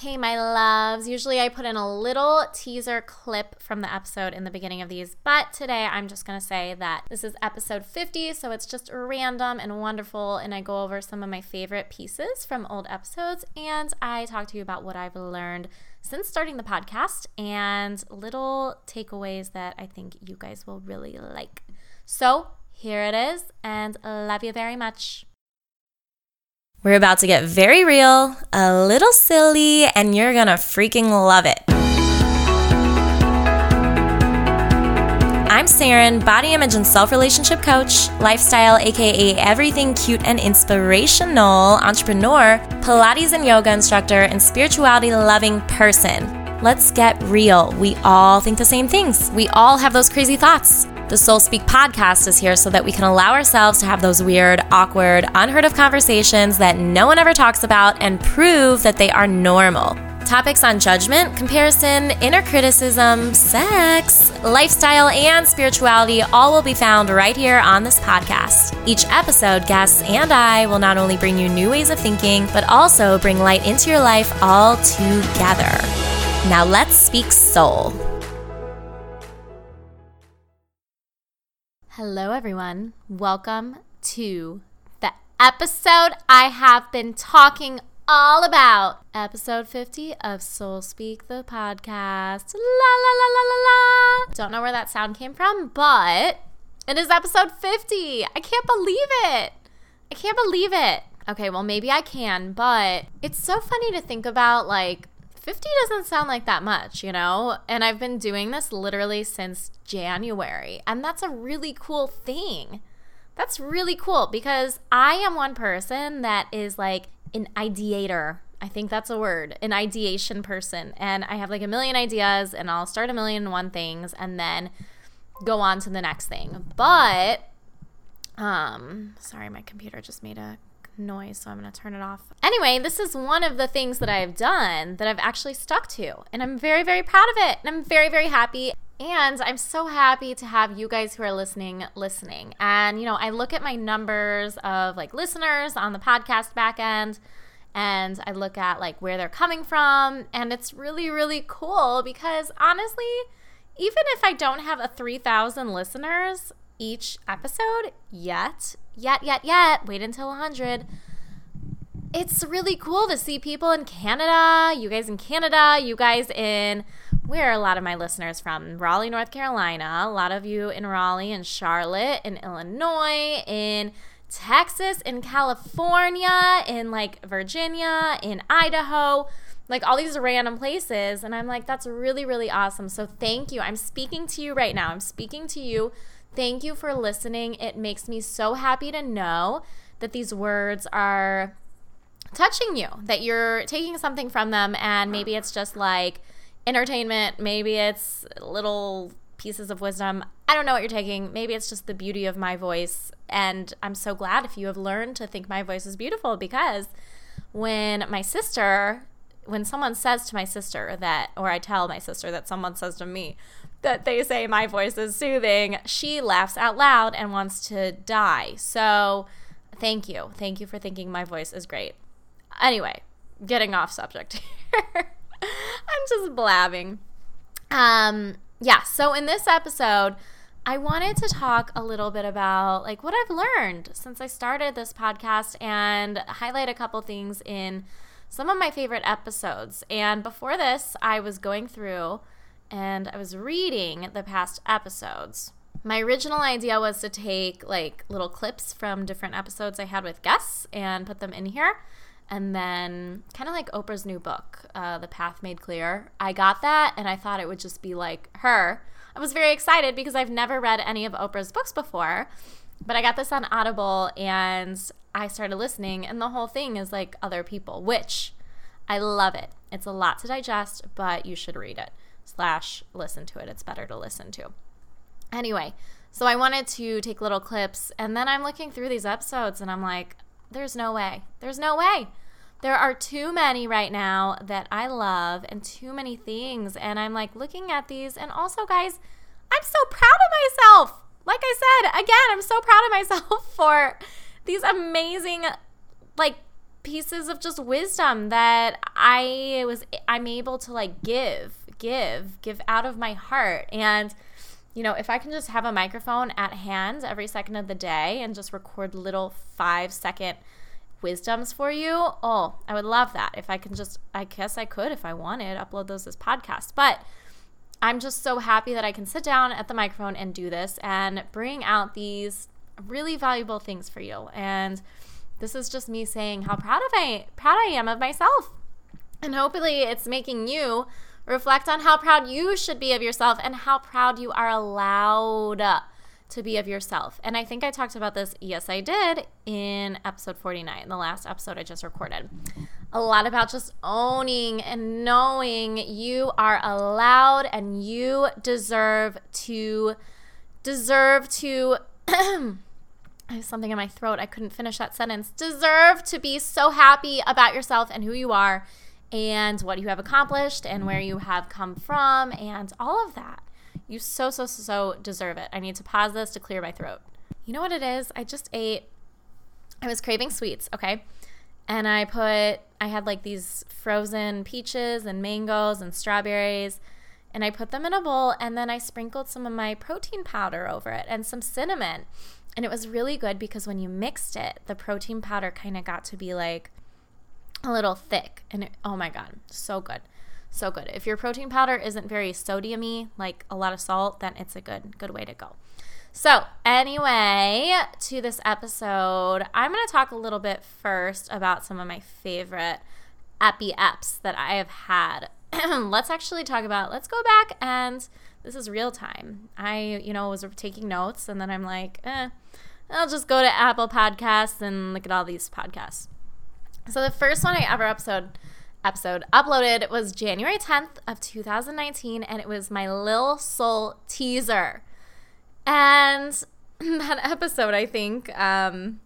Hey, my loves. Usually I put in a little teaser clip from the episode in the beginning of these, but today I'm just going to say that this is episode 50, so it's just random and wonderful. And I go over some of my favorite pieces from old episodes, and I talk to you about what I've learned since starting the podcast and little takeaways that I think you guys will really like. So here it is, and love you very much. We're about to get very real, a little silly, and you're gonna freaking love it. I'm Saren, body image and self relationship coach, lifestyle, aka everything cute and inspirational, entrepreneur, Pilates and yoga instructor, and spirituality loving person. Let's get real. We all think the same things. We all have those crazy thoughts. The Soul Speak podcast is here so that we can allow ourselves to have those weird, awkward, unheard of conversations that no one ever talks about and prove that they are normal. Topics on judgment, comparison, inner criticism, sex, lifestyle, and spirituality all will be found right here on this podcast. Each episode, guests and I will not only bring you new ways of thinking, but also bring light into your life all together. Now let's speak soul. Hello, everyone. Welcome to the episode I have been talking all about. Episode 50 of Soul Speak, the podcast. La la la la la la. Don't know where that sound came from, but it is episode 50. I can't believe it. I can't believe it. Okay, well, maybe I can, but it's so funny to think about like 50 doesn't sound like that much, you know? And I've been doing this literally since January. And that's a really cool thing. That's really cool because I am one person that is like an ideator. I think that's a word, an ideation person. And I have like a million ideas and I'll start a million and one things and then go on to the next thing. But um sorry, my computer just made a noise, so I'm going to turn it off. Anyway, this is one of the things that I've done that I've actually stuck to, and I'm very, very proud of it. And I'm very, very happy. And I'm so happy to have you guys who are listening, listening. And, you know, I look at my numbers of like listeners on the podcast back end and I look at like where they're coming from. And it's really, really cool because honestly, even if I don't have a 3,000 listeners each episode yet, yet, yet, yet. Wait until 100. It's really cool to see people in Canada, you guys in Canada, you guys in where are a lot of my listeners from? Raleigh, North Carolina. A lot of you in Raleigh and Charlotte, in Illinois, in Texas, in California, in like Virginia, in Idaho, like all these random places. And I'm like, that's really, really awesome. So thank you. I'm speaking to you right now. I'm speaking to you Thank you for listening. It makes me so happy to know that these words are touching you, that you're taking something from them, and maybe it's just like entertainment, maybe it's little pieces of wisdom. I don't know what you're taking. Maybe it's just the beauty of my voice. And I'm so glad if you have learned to think my voice is beautiful because when my sister, when someone says to my sister that, or I tell my sister that someone says to me, that they say my voice is soothing, she laughs out loud and wants to die. So, thank you. Thank you for thinking my voice is great. Anyway, getting off subject here. I'm just blabbing. Um, yeah, so in this episode, I wanted to talk a little bit about like what I've learned since I started this podcast and highlight a couple things in some of my favorite episodes. And before this, I was going through and I was reading the past episodes. My original idea was to take like little clips from different episodes I had with guests and put them in here. And then, kind of like Oprah's new book, uh, The Path Made Clear. I got that and I thought it would just be like her. I was very excited because I've never read any of Oprah's books before. But I got this on Audible and I started listening, and the whole thing is like other people, which I love it. It's a lot to digest, but you should read it slash listen to it. It's better to listen to. Anyway, so I wanted to take little clips, and then I'm looking through these episodes and I'm like, there's no way. There's no way. There are too many right now that I love and too many things. And I'm like looking at these, and also, guys, I'm so proud of myself. Like I said, again, I'm so proud of myself for these amazing, like, pieces of just wisdom that I was I'm able to like give, give, give out of my heart. And you know, if I can just have a microphone at hand every second of the day and just record little 5 second wisdoms for you, oh, I would love that. If I can just I guess I could if I wanted upload those as podcasts. But I'm just so happy that I can sit down at the microphone and do this and bring out these really valuable things for you. And this is just me saying how proud of I proud I am of myself. And hopefully it's making you reflect on how proud you should be of yourself and how proud you are allowed to be of yourself. And I think I talked about this, yes, I did, in episode 49, the last episode I just recorded. A lot about just owning and knowing you are allowed and you deserve to deserve to I have something in my throat. I couldn't finish that sentence. Deserve to be so happy about yourself and who you are and what you have accomplished and where you have come from and all of that. You so, so, so, deserve it. I need to pause this to clear my throat. You know what it is? I just ate, I was craving sweets, okay? And I put, I had like these frozen peaches and mangoes and strawberries and I put them in a bowl and then I sprinkled some of my protein powder over it and some cinnamon. And it was really good because when you mixed it, the protein powder kind of got to be like a little thick. And it, oh my God, so good. So good. If your protein powder isn't very sodiumy, like a lot of salt, then it's a good good way to go. So, anyway, to this episode, I'm going to talk a little bit first about some of my favorite epi eps that I have had. let's actually talk about, let's go back and this is real time. I, you know, was taking notes and then I'm like, eh, I'll just go to Apple Podcasts and look at all these podcasts. So the first one I ever episode episode uploaded was January 10th of 2019 and it was my Lil Soul teaser. And that episode, I think, um,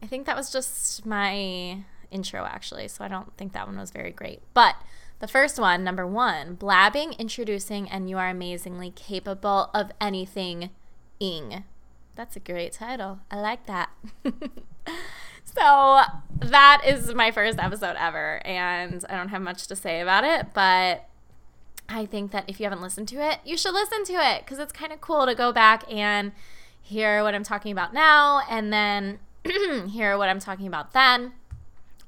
I think that was just my intro actually, so I don't think that one was very great. But the first one, number one, blabbing, introducing, and you are amazingly capable of anything ing. That's a great title. I like that. so that is my first episode ever, and I don't have much to say about it, but I think that if you haven't listened to it, you should listen to it because it's kind of cool to go back and hear what I'm talking about now and then hear what I'm talking about then.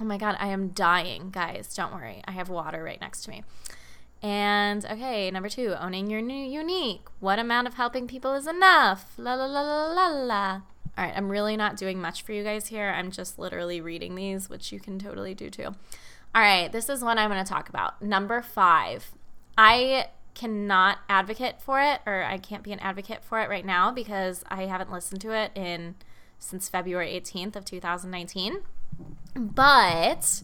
Oh my God, I am dying, guys. Don't worry. I have water right next to me. And okay, number two, owning your new unique. What amount of helping people is enough? La la la la la la. All right, I'm really not doing much for you guys here. I'm just literally reading these, which you can totally do too. All right, this is one I'm going to talk about. Number five, I cannot advocate for it, or I can't be an advocate for it right now because I haven't listened to it in since February 18th of 2019. But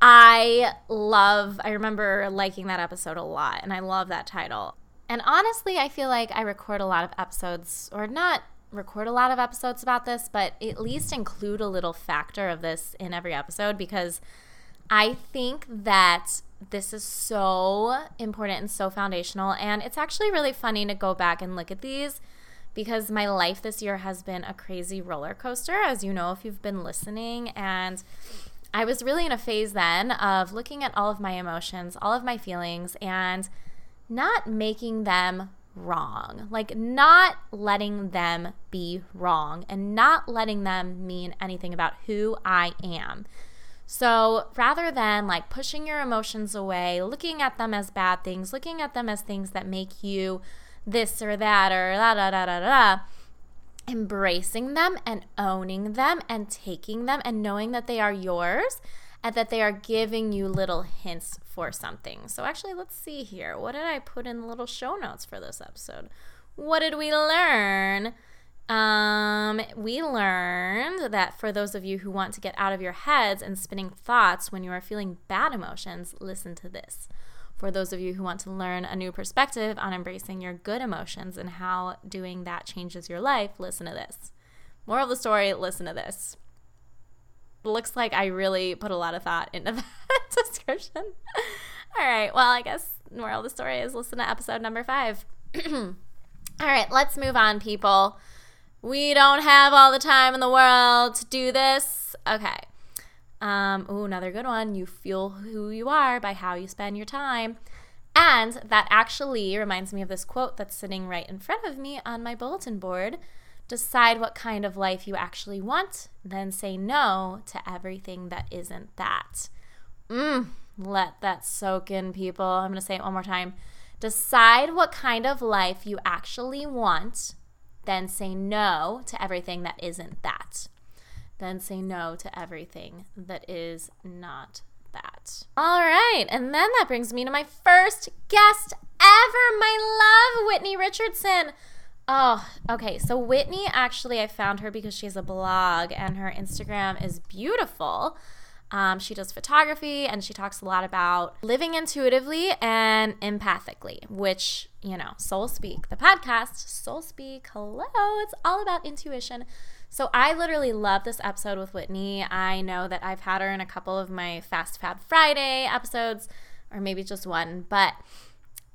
I love, I remember liking that episode a lot, and I love that title. And honestly, I feel like I record a lot of episodes, or not record a lot of episodes about this, but at least include a little factor of this in every episode because I think that this is so important and so foundational. And it's actually really funny to go back and look at these because my life this year has been a crazy roller coaster, as you know, if you've been listening. And I was really in a phase then of looking at all of my emotions, all of my feelings, and not making them wrong. Like, not letting them be wrong and not letting them mean anything about who I am. So rather than like pushing your emotions away, looking at them as bad things, looking at them as things that make you this or that or da da da da da. Embracing them and owning them and taking them and knowing that they are yours and that they are giving you little hints for something. So, actually, let's see here. What did I put in the little show notes for this episode? What did we learn? Um, we learned that for those of you who want to get out of your heads and spinning thoughts when you are feeling bad emotions, listen to this for those of you who want to learn a new perspective on embracing your good emotions and how doing that changes your life, listen to this. Moral of the story listen to this. Looks like I really put a lot of thought into that description. All right, well, I guess moral of the story is listen to episode number five. all right, let's move on, people. We don't have all the time in the world to do this. Okay. Um, ooh, another good one. You feel who you are by how you spend your time. And that actually reminds me of this quote that's sitting right in front of me on my bulletin board. Decide what kind of life you actually want, then say no to everything that isn't that. Mmm, let that soak in, people. I'm going to say it one more time. Decide what kind of life you actually want, then say no to everything that isn't that. Then say no to everything that is not that. All right, and then that brings me to my first guest ever, my love, Whitney Richardson. Oh, okay. So Whitney actually, I found her because she has a blog and her Instagram is beautiful. Um, she does photography and she talks a lot about living intuitively and empathically, which, you know, Soul Speak, the podcast, Soul Speak, hello, it's all about intuition. So I literally love this episode with Whitney. I know that I've had her in a couple of my Fast Fab Friday episodes, or maybe just one, but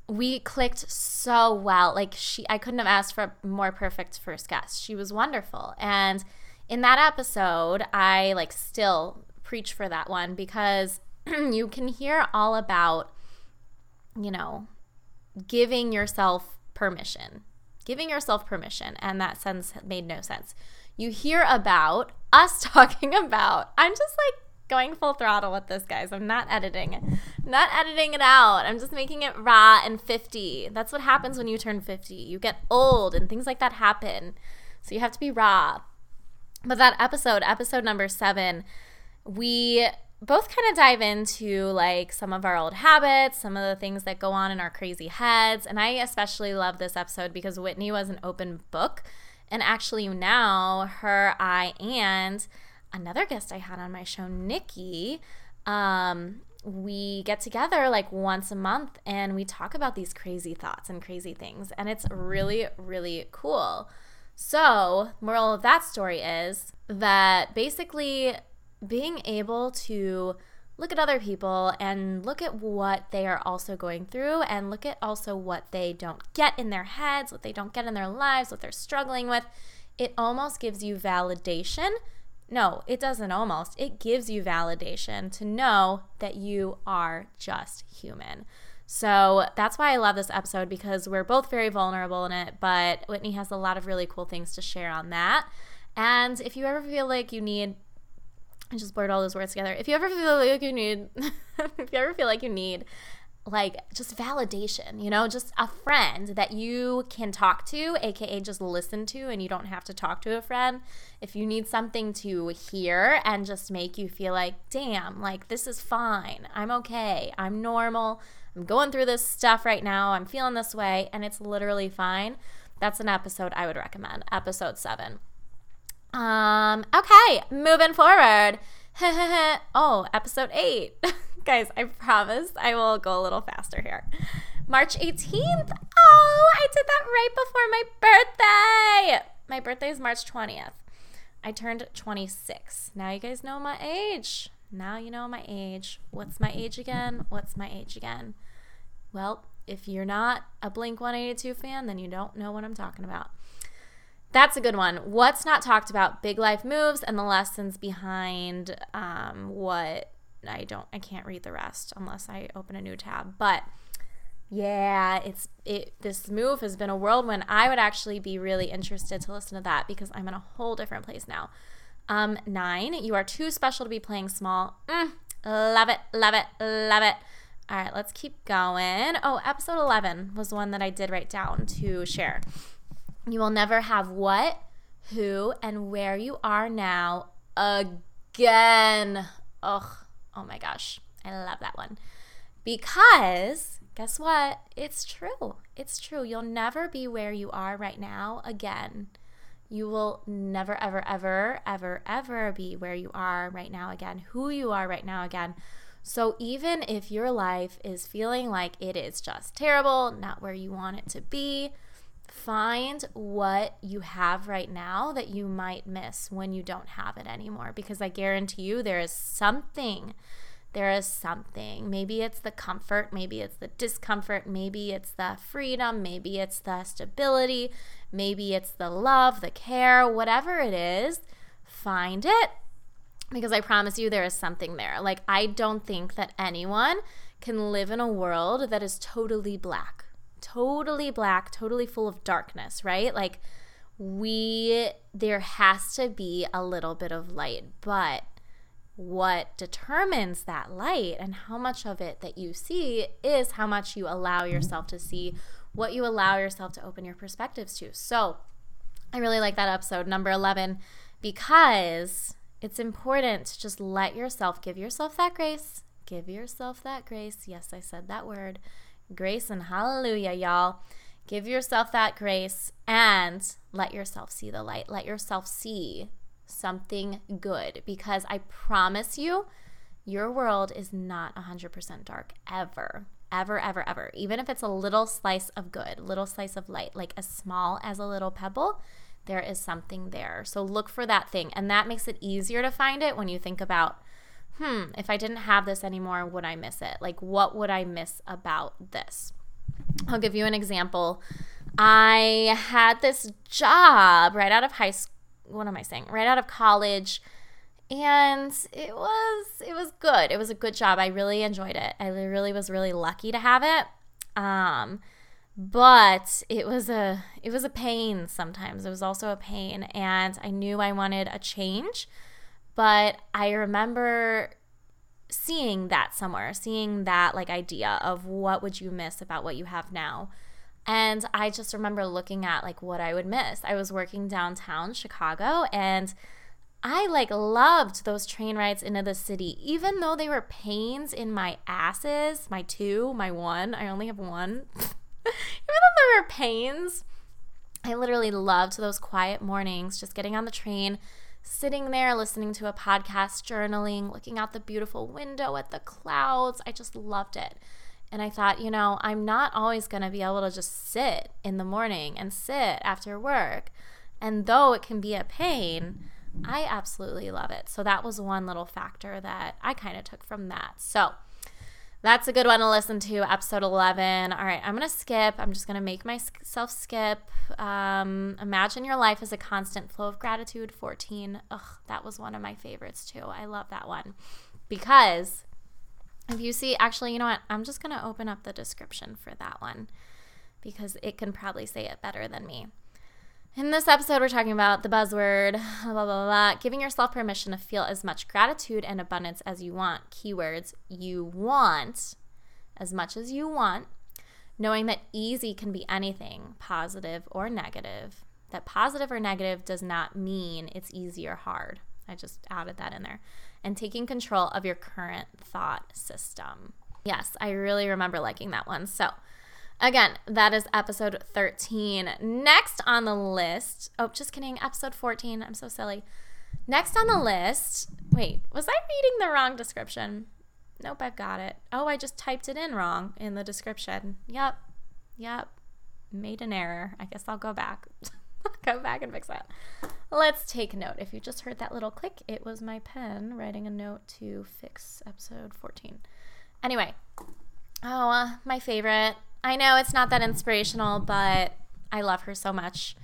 we clicked so well. Like she I couldn't have asked for a more perfect first guest. She was wonderful. And in that episode, I like still preach for that one because you can hear all about you know, giving yourself permission. Giving yourself permission and that sense made no sense you hear about us talking about. I'm just like going full throttle with this, guys. I'm not editing it. Not editing it out. I'm just making it raw and 50. That's what happens when you turn 50. You get old and things like that happen. So you have to be raw. But that episode, episode number seven, we both kind of dive into like some of our old habits, some of the things that go on in our crazy heads. And I especially love this episode because Whitney was an open book and actually, now her, I, and another guest I had on my show, Nikki, um, we get together like once a month and we talk about these crazy thoughts and crazy things. And it's really, really cool. So, moral of that story is that basically being able to look at other people and look at what they are also going through and look at also what they don't get in their heads, what they don't get in their lives, what they're struggling with. It almost gives you validation. No, it doesn't almost. It gives you validation to know that you are just human. So that's why I love this episode because we're both very vulnerable in it, but Whitney has a lot of really cool things to share on that. And if you ever feel like you need I just blurred all those words together. If you ever feel like you need, if you ever feel like you need like just validation, you know, just a friend that you can talk to, aka just listen to, and you don't have to talk to a friend. If you need something to hear and just make you feel like, damn, like this is fine, I'm okay, I'm normal, I'm going through this stuff right now, I'm feeling this way, and it's literally fine. That's an episode I would recommend, episode seven. Um, okay, moving forward. oh, episode eight. Guys, I promise I will go a little faster here. March 18th. Oh, I did that right before my birthday. My birthday is March 20th. I turned 26. Now you guys know my age. Now you know my age. What's my age again? What's my age again? Well, if you're not a Blink 182 fan, then you don't know what I'm talking about. That's a good one. What's not talked about? Big life moves and the lessons behind um, what I don't. I can't read the rest unless I open a new tab. But yeah, it's it. This move has been a whirlwind. I would actually be really interested to listen to that because I'm in a whole different place now. Um, nine. You are too special to be playing small. Mm, love it, love it, love it. All right, let's keep going. Oh, episode 11 was one that I did write down to share. You will never have what, who, and where you are now again. Ugh. Oh my gosh. I love that one. Because guess what? It's true. It's true. You'll never be where you are right now again. You will never, ever, ever, ever, ever be where you are right now again, who you are right now again. So even if your life is feeling like it is just terrible, not where you want it to be, find what you have right now that you might miss when you don't have it anymore because I guarantee you there is something there is something. Maybe it's the comfort, maybe it's the discomfort, maybe it's the freedom, maybe it's the stability, maybe it's the love, the care, whatever it is, find it because I promise you there is something there. Like, I don't think that anyone can live in a world that is totally black, totally black, totally full of darkness, right? Like, we, there has to be a little bit of light, but what determines that light and how much of it that you see is how much you allow yourself to see, what you allow yourself to open your perspectives to. So, I really like that episode, number 11, because it's important to just let yourself give yourself that grace. Give yourself that grace. Yes, I said that word. Grace and hallelujah, y'all. Give yourself that grace and let yourself see the light. Let yourself see something good because I promise you, your world is not 100% dark ever. Ever, ever, ever. Even if it's a little slice of good, little slice of light, like as small as a little pebble, there is something there. So look for that thing. And that makes it easier to find it when you think about, hmm, if I didn't have this anymore, would I miss it? Like, what would I miss about this? I'll give you an example. I had this job right out of high school. What am I saying? Right out of college. And it was it was good. It was a good job. I really enjoyed it. I really was really lucky to have it. Um, but it was a it was a pain sometimes it was also a pain and i knew i wanted a change but i remember seeing that somewhere seeing that like idea of what would you miss about what you have now and i just remember looking at like what i would miss i was working downtown chicago and I like loved those train rides into the city, even though they were pains in my asses, my two, my one. I only have one. even though there were pains, I literally loved those quiet mornings, just getting on the train, sitting there listening to a podcast, journaling, looking out the beautiful window at the clouds. I just loved it. And I thought, you know, I'm not always going to be able to just sit in the morning and sit after work. And though it can be a pain, I absolutely love it. So that was one little factor that I kind of took from that. So, that's a good one to listen to, episode 11. All right, I'm going to skip. I'm just going to make myself skip. Um, imagine your life as a constant flow of gratitude, 14. Ugh, that was one of my favorites too. I love that one because if you see, actually, you know what? I'm just going to open up the description for that one because it can probably say it better than me. In this episode, we're talking about the buzzword, blah, blah, blah, giving yourself permission to feel as much gratitude and abundance as you want. Keywords you want as much as you want. Knowing that easy can be anything, positive or negative. That positive or negative does not mean it's easy or hard. I just added that in there. And taking control of your current thought system. Yes, I really remember liking that one. So, Again, that is episode 13. Next on the list, oh, just kidding, episode 14. I'm so silly. Next on the list, wait, was I reading the wrong description? Nope, I've got it. Oh, I just typed it in wrong in the description. Yep, yep, made an error. I guess I'll go back. go back and fix that. Let's take note. If you just heard that little click, it was my pen writing a note to fix episode 14. Anyway, oh, uh, my favorite I know it's not that inspirational, but I love her so much.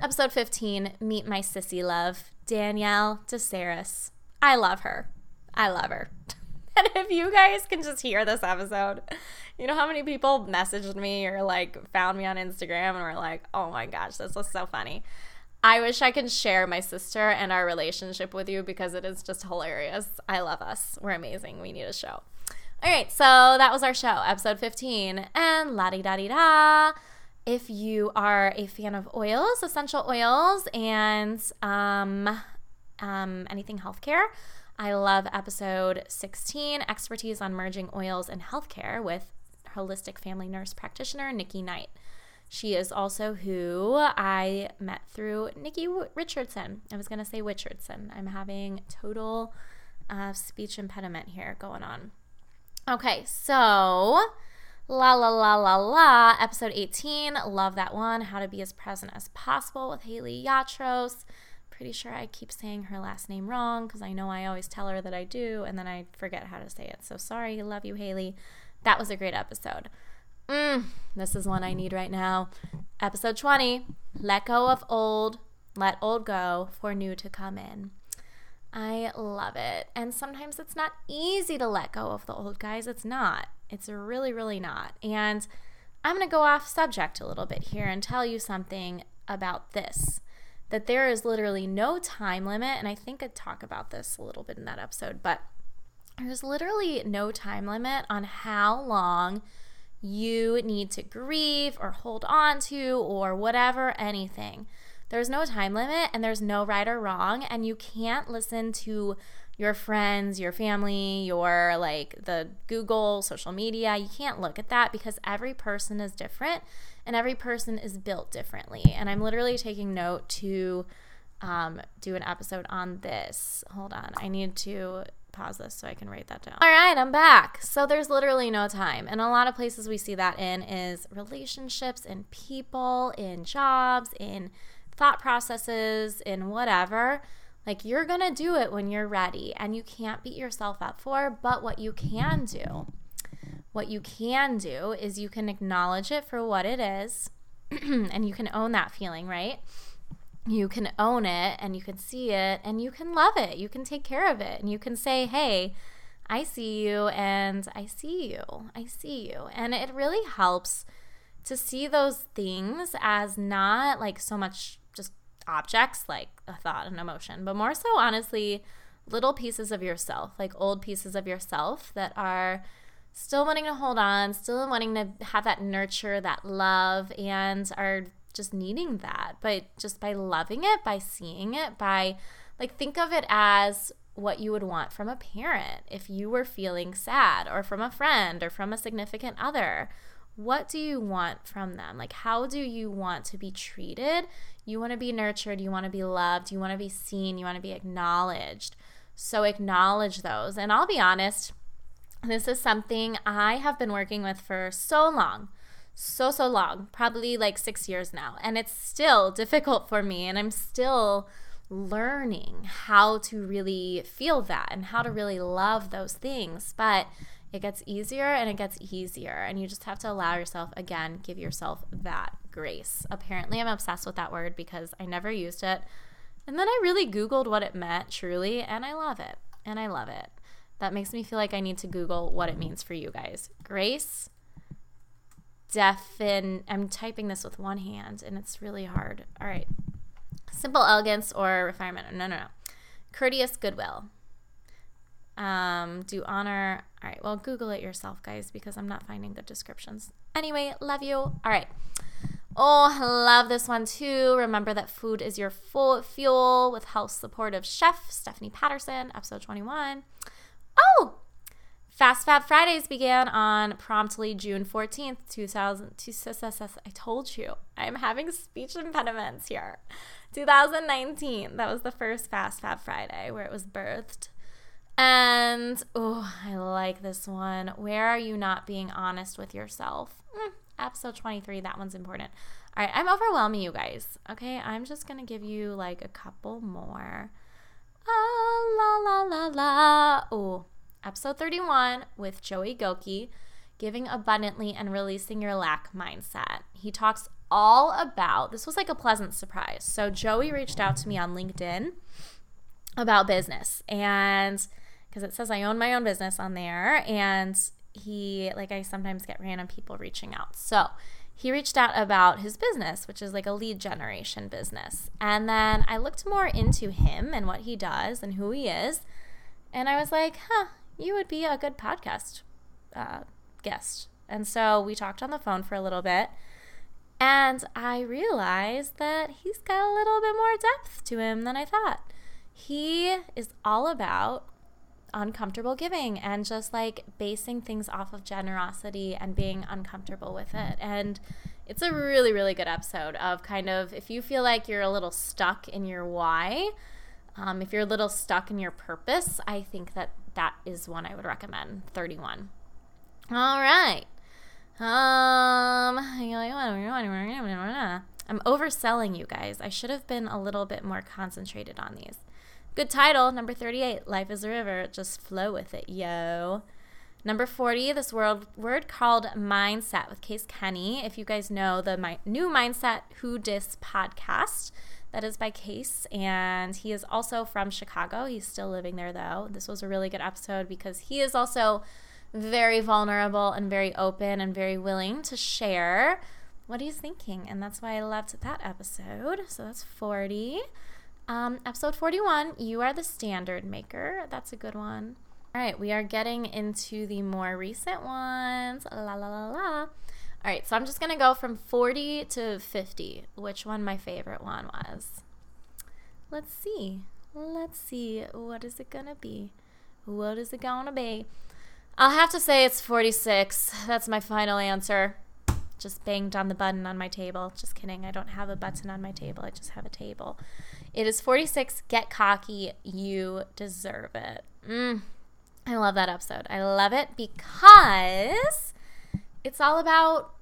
Episode 15 Meet My Sissy Love, Danielle DeSaris. I love her. I love her. and if you guys can just hear this episode, you know how many people messaged me or like found me on Instagram and were like, oh my gosh, this was so funny. I wish I could share my sister and our relationship with you because it is just hilarious. I love us. We're amazing. We need a show. All right, so that was our show, episode 15. And la di da di da. If you are a fan of oils, essential oils, and um, um, anything healthcare, I love episode 16 Expertise on Merging Oils and Healthcare with holistic family nurse practitioner Nikki Knight. She is also who I met through Nikki Richardson. I was going to say Richardson. I'm having total uh, speech impediment here going on. Okay, so la la la la la, episode 18. Love that one. How to be as present as possible with Haley Yatros. Pretty sure I keep saying her last name wrong because I know I always tell her that I do and then I forget how to say it. So sorry. Love you, Haley. That was a great episode. Mm, this is one I need right now. Episode 20 Let go of old, let old go for new to come in. I love it. And sometimes it's not easy to let go of the old guys. It's not. It's really, really not. And I'm going to go off subject a little bit here and tell you something about this that there is literally no time limit. And I think I'd talk about this a little bit in that episode, but there's literally no time limit on how long you need to grieve or hold on to or whatever, anything. There's no time limit and there's no right or wrong. And you can't listen to your friends, your family, your like the Google, social media. You can't look at that because every person is different and every person is built differently. And I'm literally taking note to um, do an episode on this. Hold on. I need to pause this so I can write that down. All right, I'm back. So there's literally no time. And a lot of places we see that in is relationships, in people, in jobs, in thought processes, in whatever. Like you're going to do it when you're ready and you can't beat yourself up for, but what you can do what you can do is you can acknowledge it for what it is and you can own that feeling, right? You can own it and you can see it and you can love it. You can take care of it and you can say, hey, I see you and I see you. I see you. And it really helps to see those things as not like so much objects like a thought and emotion, but more so honestly little pieces of yourself, like old pieces of yourself that are still wanting to hold on, still wanting to have that nurture, that love, and are just needing that. But just by loving it, by seeing it, by like think of it as what you would want from a parent if you were feeling sad, or from a friend, or from a significant other. What do you want from them? Like, how do you want to be treated? You want to be nurtured, you want to be loved, you want to be seen, you want to be acknowledged. So, acknowledge those. And I'll be honest, this is something I have been working with for so long. So, so long, probably like six years now. And it's still difficult for me. And I'm still learning how to really feel that and how to really love those things. But it gets easier and it gets easier. And you just have to allow yourself, again, give yourself that grace. Apparently, I'm obsessed with that word because I never used it. And then I really Googled what it meant truly, and I love it. And I love it. That makes me feel like I need to Google what it means for you guys. Grace, deafin. I'm typing this with one hand and it's really hard. All right. Simple elegance or refinement. No, no, no. Courteous goodwill. Um, do honor. All right. Well, Google it yourself, guys, because I'm not finding good descriptions. Anyway, love you. All right. Oh, love this one too. Remember that food is your full fuel with health supportive chef Stephanie Patterson, episode 21. Oh, Fast Fab Fridays began on promptly June 14th, 2000. I told you, I'm having speech impediments here. 2019. That was the first Fast Fab Friday where it was birthed. And oh, I like this one. Where are you not being honest with yourself? Mm, episode 23, that one's important. All right, I'm overwhelming you guys. Okay, I'm just to give you like a couple more. Ah, la la la la. Oh, episode 31 with Joey Goki, giving abundantly and releasing your lack mindset. He talks all about this was like a pleasant surprise. So Joey reached out to me on LinkedIn about business and because it says I own my own business on there and he like I sometimes get random people reaching out. So he reached out about his business, which is like a lead generation business. And then I looked more into him and what he does and who he is. And I was like, huh, you would be a good podcast uh, guest. And so we talked on the phone for a little bit. And I realized that he's got a little bit more depth to him than I thought. He is all about uncomfortable giving and just like basing things off of generosity and being uncomfortable with it. And it's a really, really good episode of kind of if you feel like you're a little stuck in your why, um, if you're a little stuck in your purpose, I think that that is one I would recommend. 31. All right. Um, I'm overselling you guys. I should have been a little bit more concentrated on these. Good title, number 38, Life is a River. Just flow with it, yo. Number 40, this word, word called mindset with Case Kenny. If you guys know the my, new Mindset Who Dis podcast, That is by Case, and he is also from Chicago. He's still living there, though. This was a really good episode because he is also very vulnerable and very open and very willing to share what he's thinking. And that's why I loved that episode. So that's 40. Um, episode 41, You Are the Standard Maker. That's a good one. All right, we are getting into the more recent ones. La la la la. All right, so I'm just going to go from 40 to 50, which one my favorite one was. Let's see. Let's see. What is it going to be? What is it going to be? I'll have to say it's 46. That's my final answer. Just banged on the button on my table. Just kidding. I don't have a button on my table. I just have a table. It is 46. Get cocky. You deserve it. Mm. I love that episode. I love it because it's all about,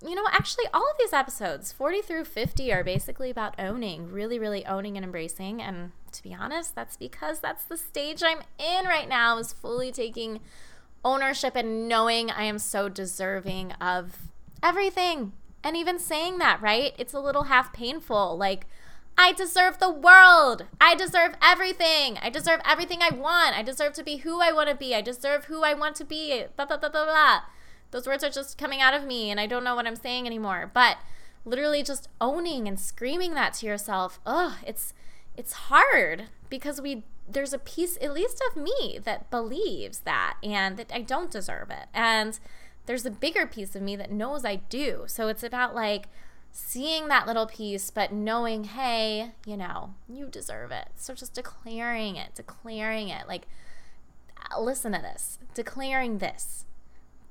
you know, actually, all of these episodes, 40 through 50, are basically about owning, really, really owning and embracing. And to be honest, that's because that's the stage I'm in right now, is fully taking ownership and knowing I am so deserving of everything. And even saying that, right? It's a little half painful. Like, I deserve the world. I deserve everything. I deserve everything I want. I deserve to be who I want to be. I deserve who I want to be. Blah, blah, blah, blah, blah. Those words are just coming out of me and I don't know what I'm saying anymore. But literally just owning and screaming that to yourself, ugh, it's it's hard because we there's a piece at least of me that believes that and that I don't deserve it. And there's a bigger piece of me that knows I do. So it's about like seeing that little piece, but knowing, hey, you know, you deserve it. So just declaring it, declaring it. Like, uh, listen to this, declaring this.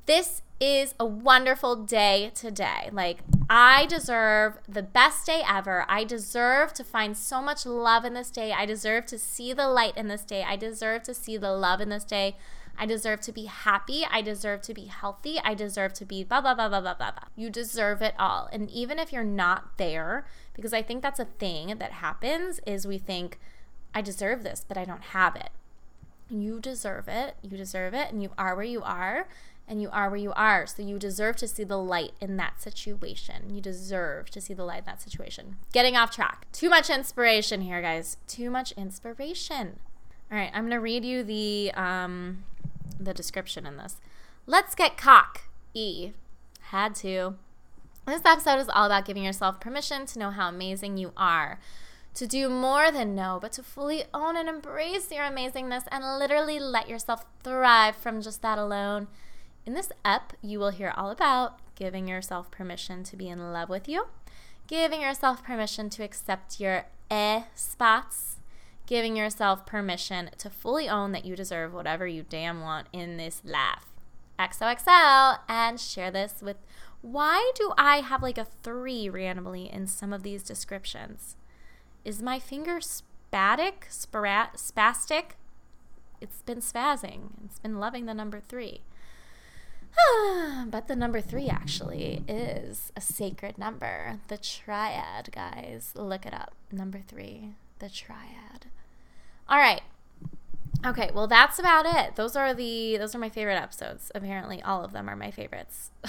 This is a wonderful day today. Like, I deserve the best day ever. I deserve to find so much love in this day. I deserve to see the light in this day. I deserve to see the love in this day. I deserve to be happy. I deserve to be healthy. I deserve to be blah, blah, blah, blah, blah, blah, blah. You deserve it all. And even if you're not there, because I think that's a thing that happens, is we think, I deserve this, but I don't have it. You deserve it. You deserve it. And you are where you are and you are where you are. So you deserve to see the light in that situation. You deserve to see the light in that situation. Getting off track. Too much inspiration here, guys. Too much inspiration. All right, I'm going to read you the um the description in this. Let's get cock. E. Had to. This episode is all about giving yourself permission to know how amazing you are. To do more than know, but to fully own and embrace your amazingness and literally let yourself thrive from just that alone. In this ep, you will hear all about giving yourself permission to be in love with you, giving yourself permission to accept your eh spots, giving yourself permission to fully own that you deserve whatever you damn want in this life. XOXO and share this with why do I have like a three randomly in some of these descriptions? Is my finger spatic, spastic? It's been spazzing. It's been loving the number three. but the number three actually is a sacred number. The triad, guys. Look it up. Number three, the triad. All right. Okay, well that's about it. Those are the those are my favorite episodes. Apparently all of them are my favorites.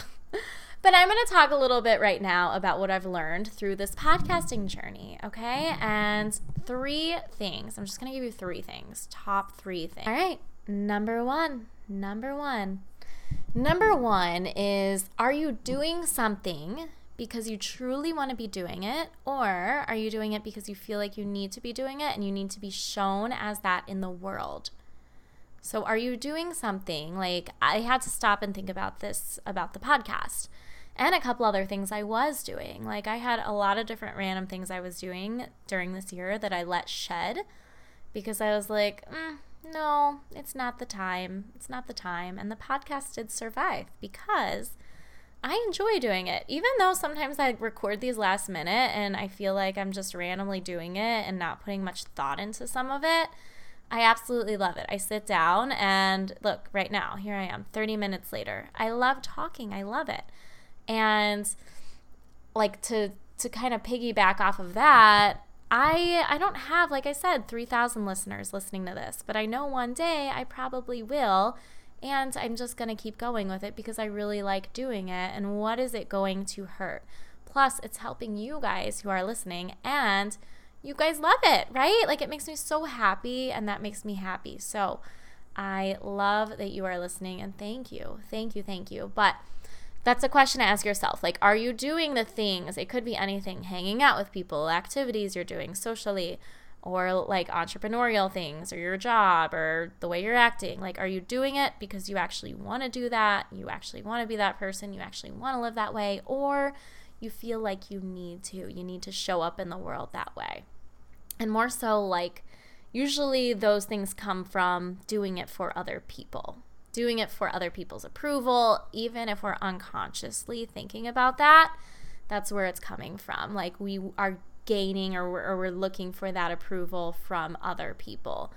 but I'm going to talk a little bit right now about what I've learned through this podcasting journey, okay? And three things. I'm just going to give you three things. Top 3 things. All right. Number 1. Number 1. Number 1 is are you doing something because you truly want to be doing it, or are you doing it because you feel like you need to be doing it and you need to be shown as that in the world? So, are you doing something like I had to stop and think about this about the podcast and a couple other things I was doing? Like, I had a lot of different random things I was doing during this year that I let shed because I was like, mm, no, it's not the time. It's not the time. And the podcast did survive because I enjoy doing it. Even though sometimes I record these last minute and I feel like I'm just randomly doing it and not putting much thought into some of it, I absolutely love it. I sit down and look, right now, here I am, 30 minutes later. I love talking. I love it. And like to to kind of piggyback off of that, I I don't have like I said 3000 listeners listening to this, but I know one day I probably will and I'm just going to keep going with it because I really like doing it. And what is it going to hurt? Plus, it's helping you guys who are listening and you guys love it, right? Like it makes me so happy and that makes me happy. So I love that you are listening and thank you. Thank you. Thank you. But that's a question to ask yourself. Like, are you doing the things? It could be anything hanging out with people, activities you're doing socially, or like entrepreneurial things, or your job, or the way you're acting. Like, are you doing it because you actually want to do that? You actually want to be that person? You actually want to live that way? Or you feel like you need to? You need to show up in the world that way. And more so, like, usually those things come from doing it for other people doing it for other people's approval, even if we're unconsciously thinking about that, that's where it's coming from. Like we are gaining or we're, or we're looking for that approval from other people.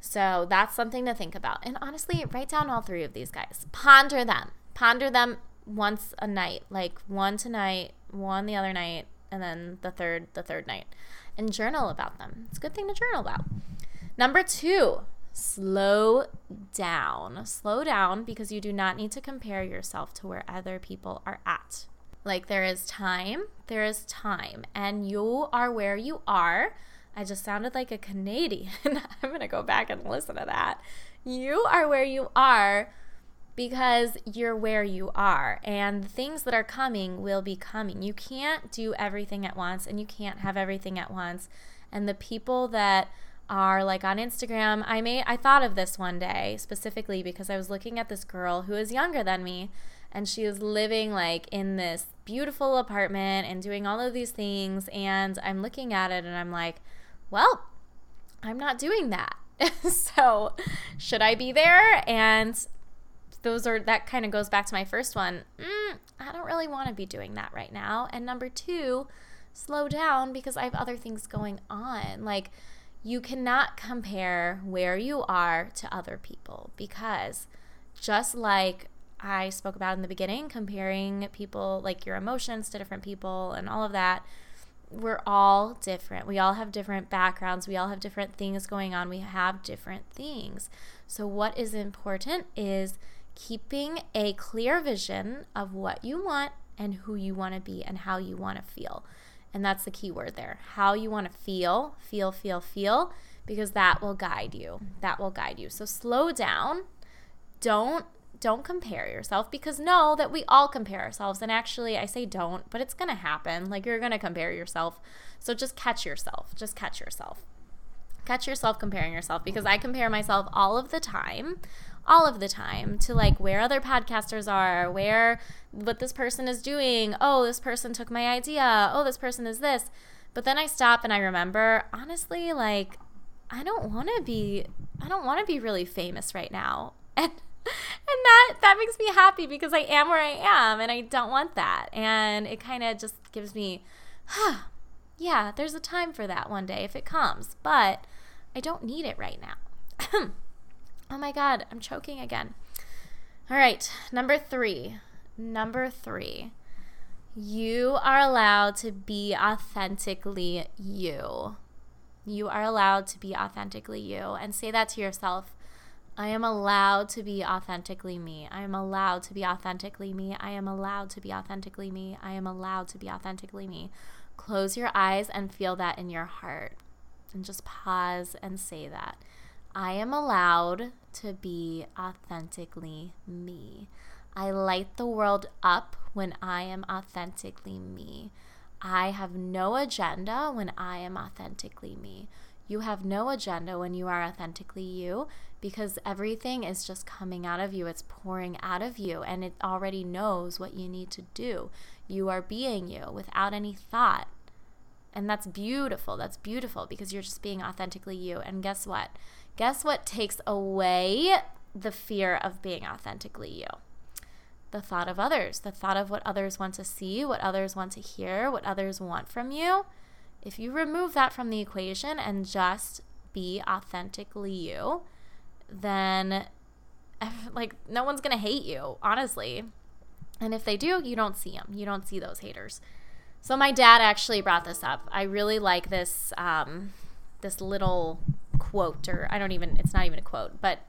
So that's something to think about. And honestly, write down all three of these guys. Ponder them. Ponder them once a night, like one tonight, one the other night, and then the third the third night. And journal about them. It's a good thing to journal about. Number 2, slow down. Slow down because you do not need to compare yourself to where other people are at. Like there is time, there is time, and you are where you are. I just sounded like a Canadian. I'm going to go back and listen to that. You are where you are because you're where you are, and the things that are coming will be coming. You can't do everything at once, and you can't have everything at once. And the people that are like on Instagram. I made I thought of this one day specifically because I was looking at this girl who is younger than me and she was living like in this beautiful apartment and doing all of these things and I'm looking at it and I'm like, "Well, I'm not doing that." so, should I be there? And those are that kind of goes back to my first one. Mm, I don't really want to be doing that right now. And number 2, slow down because I have other things going on. Like you cannot compare where you are to other people because just like I spoke about in the beginning, comparing people, like your emotions to different people and all of that, we're all different. We all have different backgrounds. We all have different things going on. We have different things. So, what is important is keeping a clear vision of what you want and who you want to be and how you want to feel. And that's the key word there. How you want to feel, feel, feel, feel, because that will guide you. That will guide you. So slow down. Don't don't compare yourself because know that we all compare ourselves and actually I say don't, but it's going to happen. Like you're going to compare yourself. So just catch yourself. Just catch yourself. Catch yourself comparing yourself because I compare myself all of the time all of the time to like where other podcasters are, where what this person is doing. Oh, this person took my idea. Oh, this person is this. But then I stop and I remember, honestly, like I don't want to be I don't want to be really famous right now. And and that that makes me happy because I am where I am and I don't want that. And it kind of just gives me huh, yeah, there's a time for that one day if it comes, but I don't need it right now. Oh my God, I'm choking again. All right, number three. Number three. You are allowed to be authentically you. You are allowed to be authentically you. And say that to yourself. I am allowed to be authentically me. I am allowed to be authentically me. I am allowed to be authentically me. I am allowed to be authentically me. Close your eyes and feel that in your heart. And just pause and say that. I am allowed to be authentically me. I light the world up when I am authentically me. I have no agenda when I am authentically me. You have no agenda when you are authentically you because everything is just coming out of you. It's pouring out of you and it already knows what you need to do. You are being you without any thought. And that's beautiful. That's beautiful because you're just being authentically you. And guess what? Guess what takes away the fear of being authentically you? The thought of others, the thought of what others want to see, what others want to hear, what others want from you. If you remove that from the equation and just be authentically you, then like no one's going to hate you, honestly. And if they do, you don't see them. You don't see those haters. So my dad actually brought this up. I really like this um, this little quote, or I don't even, it's not even a quote, but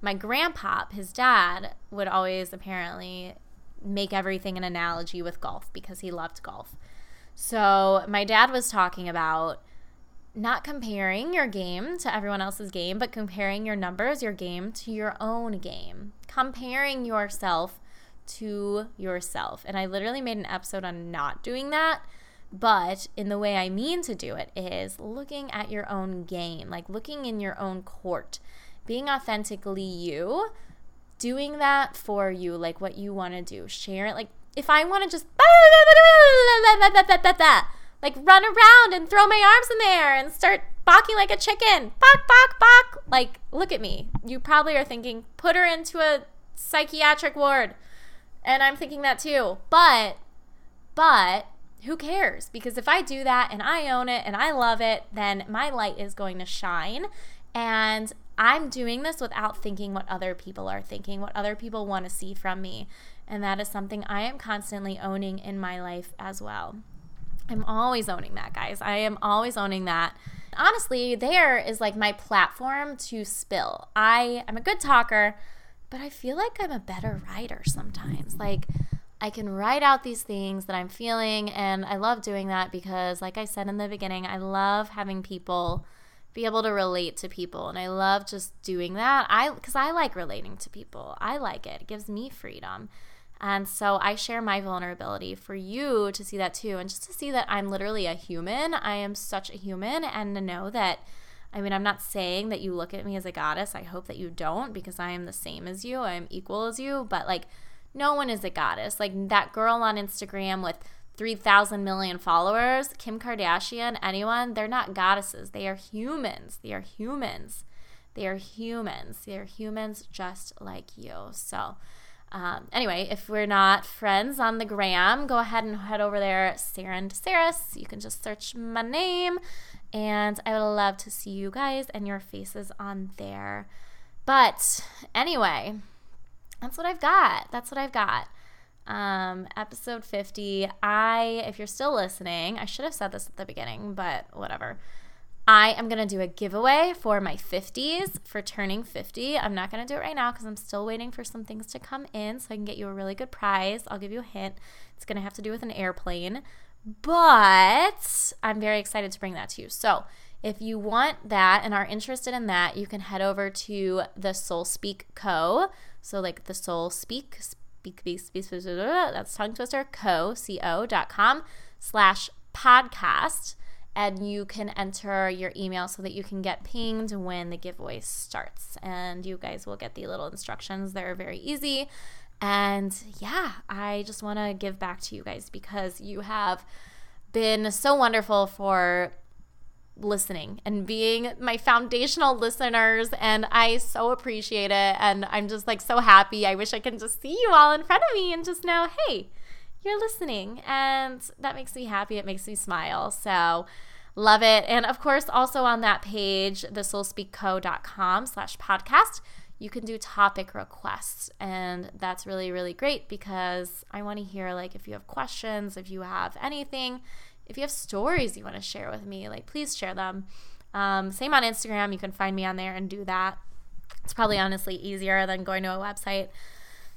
my grandpa, his dad, would always apparently make everything an analogy with golf because he loved golf. So my dad was talking about not comparing your game to everyone else's game, but comparing your numbers, your game to your own game. Comparing yourself to yourself. And I literally made an episode on not doing that. But in the way I mean to do it is looking at your own game, like looking in your own court, being authentically you, doing that for you, like what you want to do. Share it. Like if I want to just like run around and throw my arms in there and start barking like a chicken, bok bok bok. Like look at me. You probably are thinking put her into a psychiatric ward. And I'm thinking that too. But but who cares? Because if I do that and I own it and I love it, then my light is going to shine. And I'm doing this without thinking what other people are thinking, what other people want to see from me. And that is something I am constantly owning in my life as well. I'm always owning that, guys. I am always owning that. Honestly, there is like my platform to spill. I am a good talker, but I feel like I'm a better writer sometimes. Like, I can write out these things that I'm feeling. And I love doing that because, like I said in the beginning, I love having people be able to relate to people. And I love just doing that. I, because I like relating to people, I like it. It gives me freedom. And so I share my vulnerability for you to see that too. And just to see that I'm literally a human. I am such a human. And to know that, I mean, I'm not saying that you look at me as a goddess. I hope that you don't because I am the same as you. I am equal as you. But like, no one is a goddess. Like that girl on Instagram with 3,000 million followers, Kim Kardashian, anyone, they're not goddesses. They are humans. They are humans. They are humans. They are humans just like you. So, um, anyway, if we're not friends on the gram, go ahead and head over there, Sarah and Saris. You can just search my name, and I would love to see you guys and your faces on there. But anyway, that's what I've got. That's what I've got. Um, episode 50. I, if you're still listening, I should have said this at the beginning, but whatever. I am going to do a giveaway for my 50s for turning 50. I'm not going to do it right now because I'm still waiting for some things to come in so I can get you a really good prize. I'll give you a hint. It's going to have to do with an airplane, but I'm very excited to bring that to you. So, if you want that and are interested in that, you can head over to the Soul Speak Co. So like the Soul Speak, speak, speak, speak, speak that's tongue twister, co, C-O dot com slash podcast. And you can enter your email so that you can get pinged when the giveaway starts. And you guys will get the little instructions. They're very easy. And yeah, I just want to give back to you guys because you have been so wonderful for listening and being my foundational listeners and I so appreciate it and I'm just like so happy. I wish I can just see you all in front of me and just know, "Hey, you're listening." And that makes me happy. It makes me smile. So, love it. And of course, also on that page, thesoulspeakco.com slash podcast, you can do topic requests. And that's really, really great because I want to hear like if you have questions, if you have anything if you have stories you want to share with me, like please share them. Um, same on Instagram. You can find me on there and do that. It's probably honestly easier than going to a website.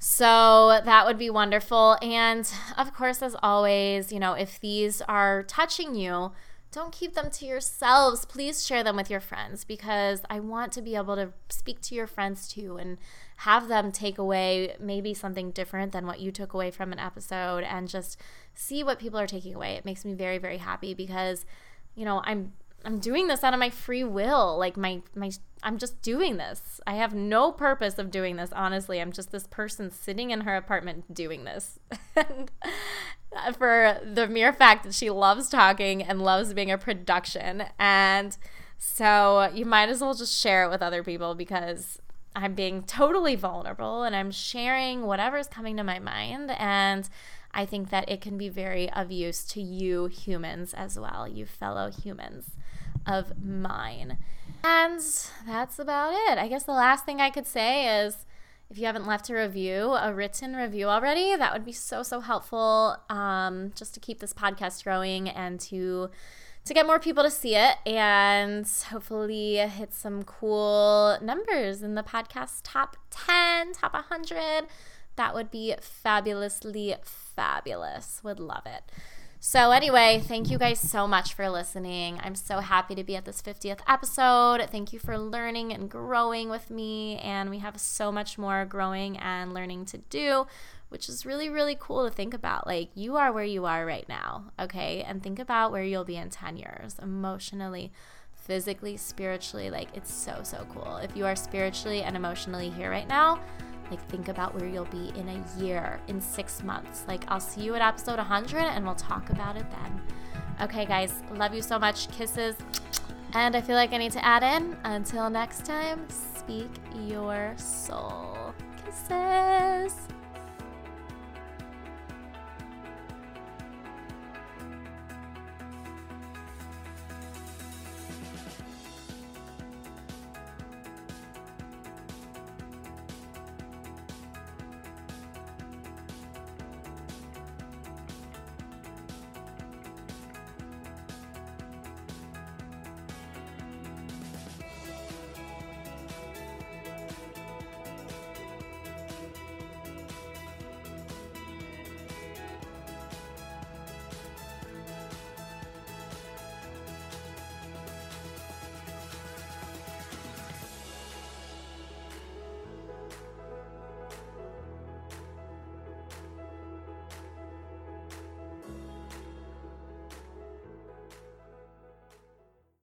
So that would be wonderful. And of course, as always, you know, if these are touching you, don't keep them to yourselves. Please share them with your friends because I want to be able to speak to your friends too and have them take away maybe something different than what you took away from an episode and just see what people are taking away. It makes me very very happy because you know, I'm I'm doing this out of my free will. Like my my I'm just doing this. I have no purpose of doing this, honestly. I'm just this person sitting in her apartment doing this. and uh, for the mere fact that she loves talking and loves being a production. And so you might as well just share it with other people because I'm being totally vulnerable and I'm sharing whatever's coming to my mind. And I think that it can be very of use to you humans as well, you fellow humans of mine. And that's about it. I guess the last thing I could say is if you haven't left a review, a written review already, that would be so, so helpful um, just to keep this podcast growing and to to get more people to see it and hopefully hit some cool numbers in the podcast top 10, top 100. That would be fabulously fabulous. Would love it. So, anyway, thank you guys so much for listening. I'm so happy to be at this 50th episode. Thank you for learning and growing with me. And we have so much more growing and learning to do, which is really, really cool to think about. Like, you are where you are right now, okay? And think about where you'll be in 10 years emotionally, physically, spiritually. Like, it's so, so cool. If you are spiritually and emotionally here right now, like, think about where you'll be in a year, in six months. Like, I'll see you at episode 100 and we'll talk about it then. Okay, guys, love you so much. Kisses. And I feel like I need to add in until next time, speak your soul. Kisses.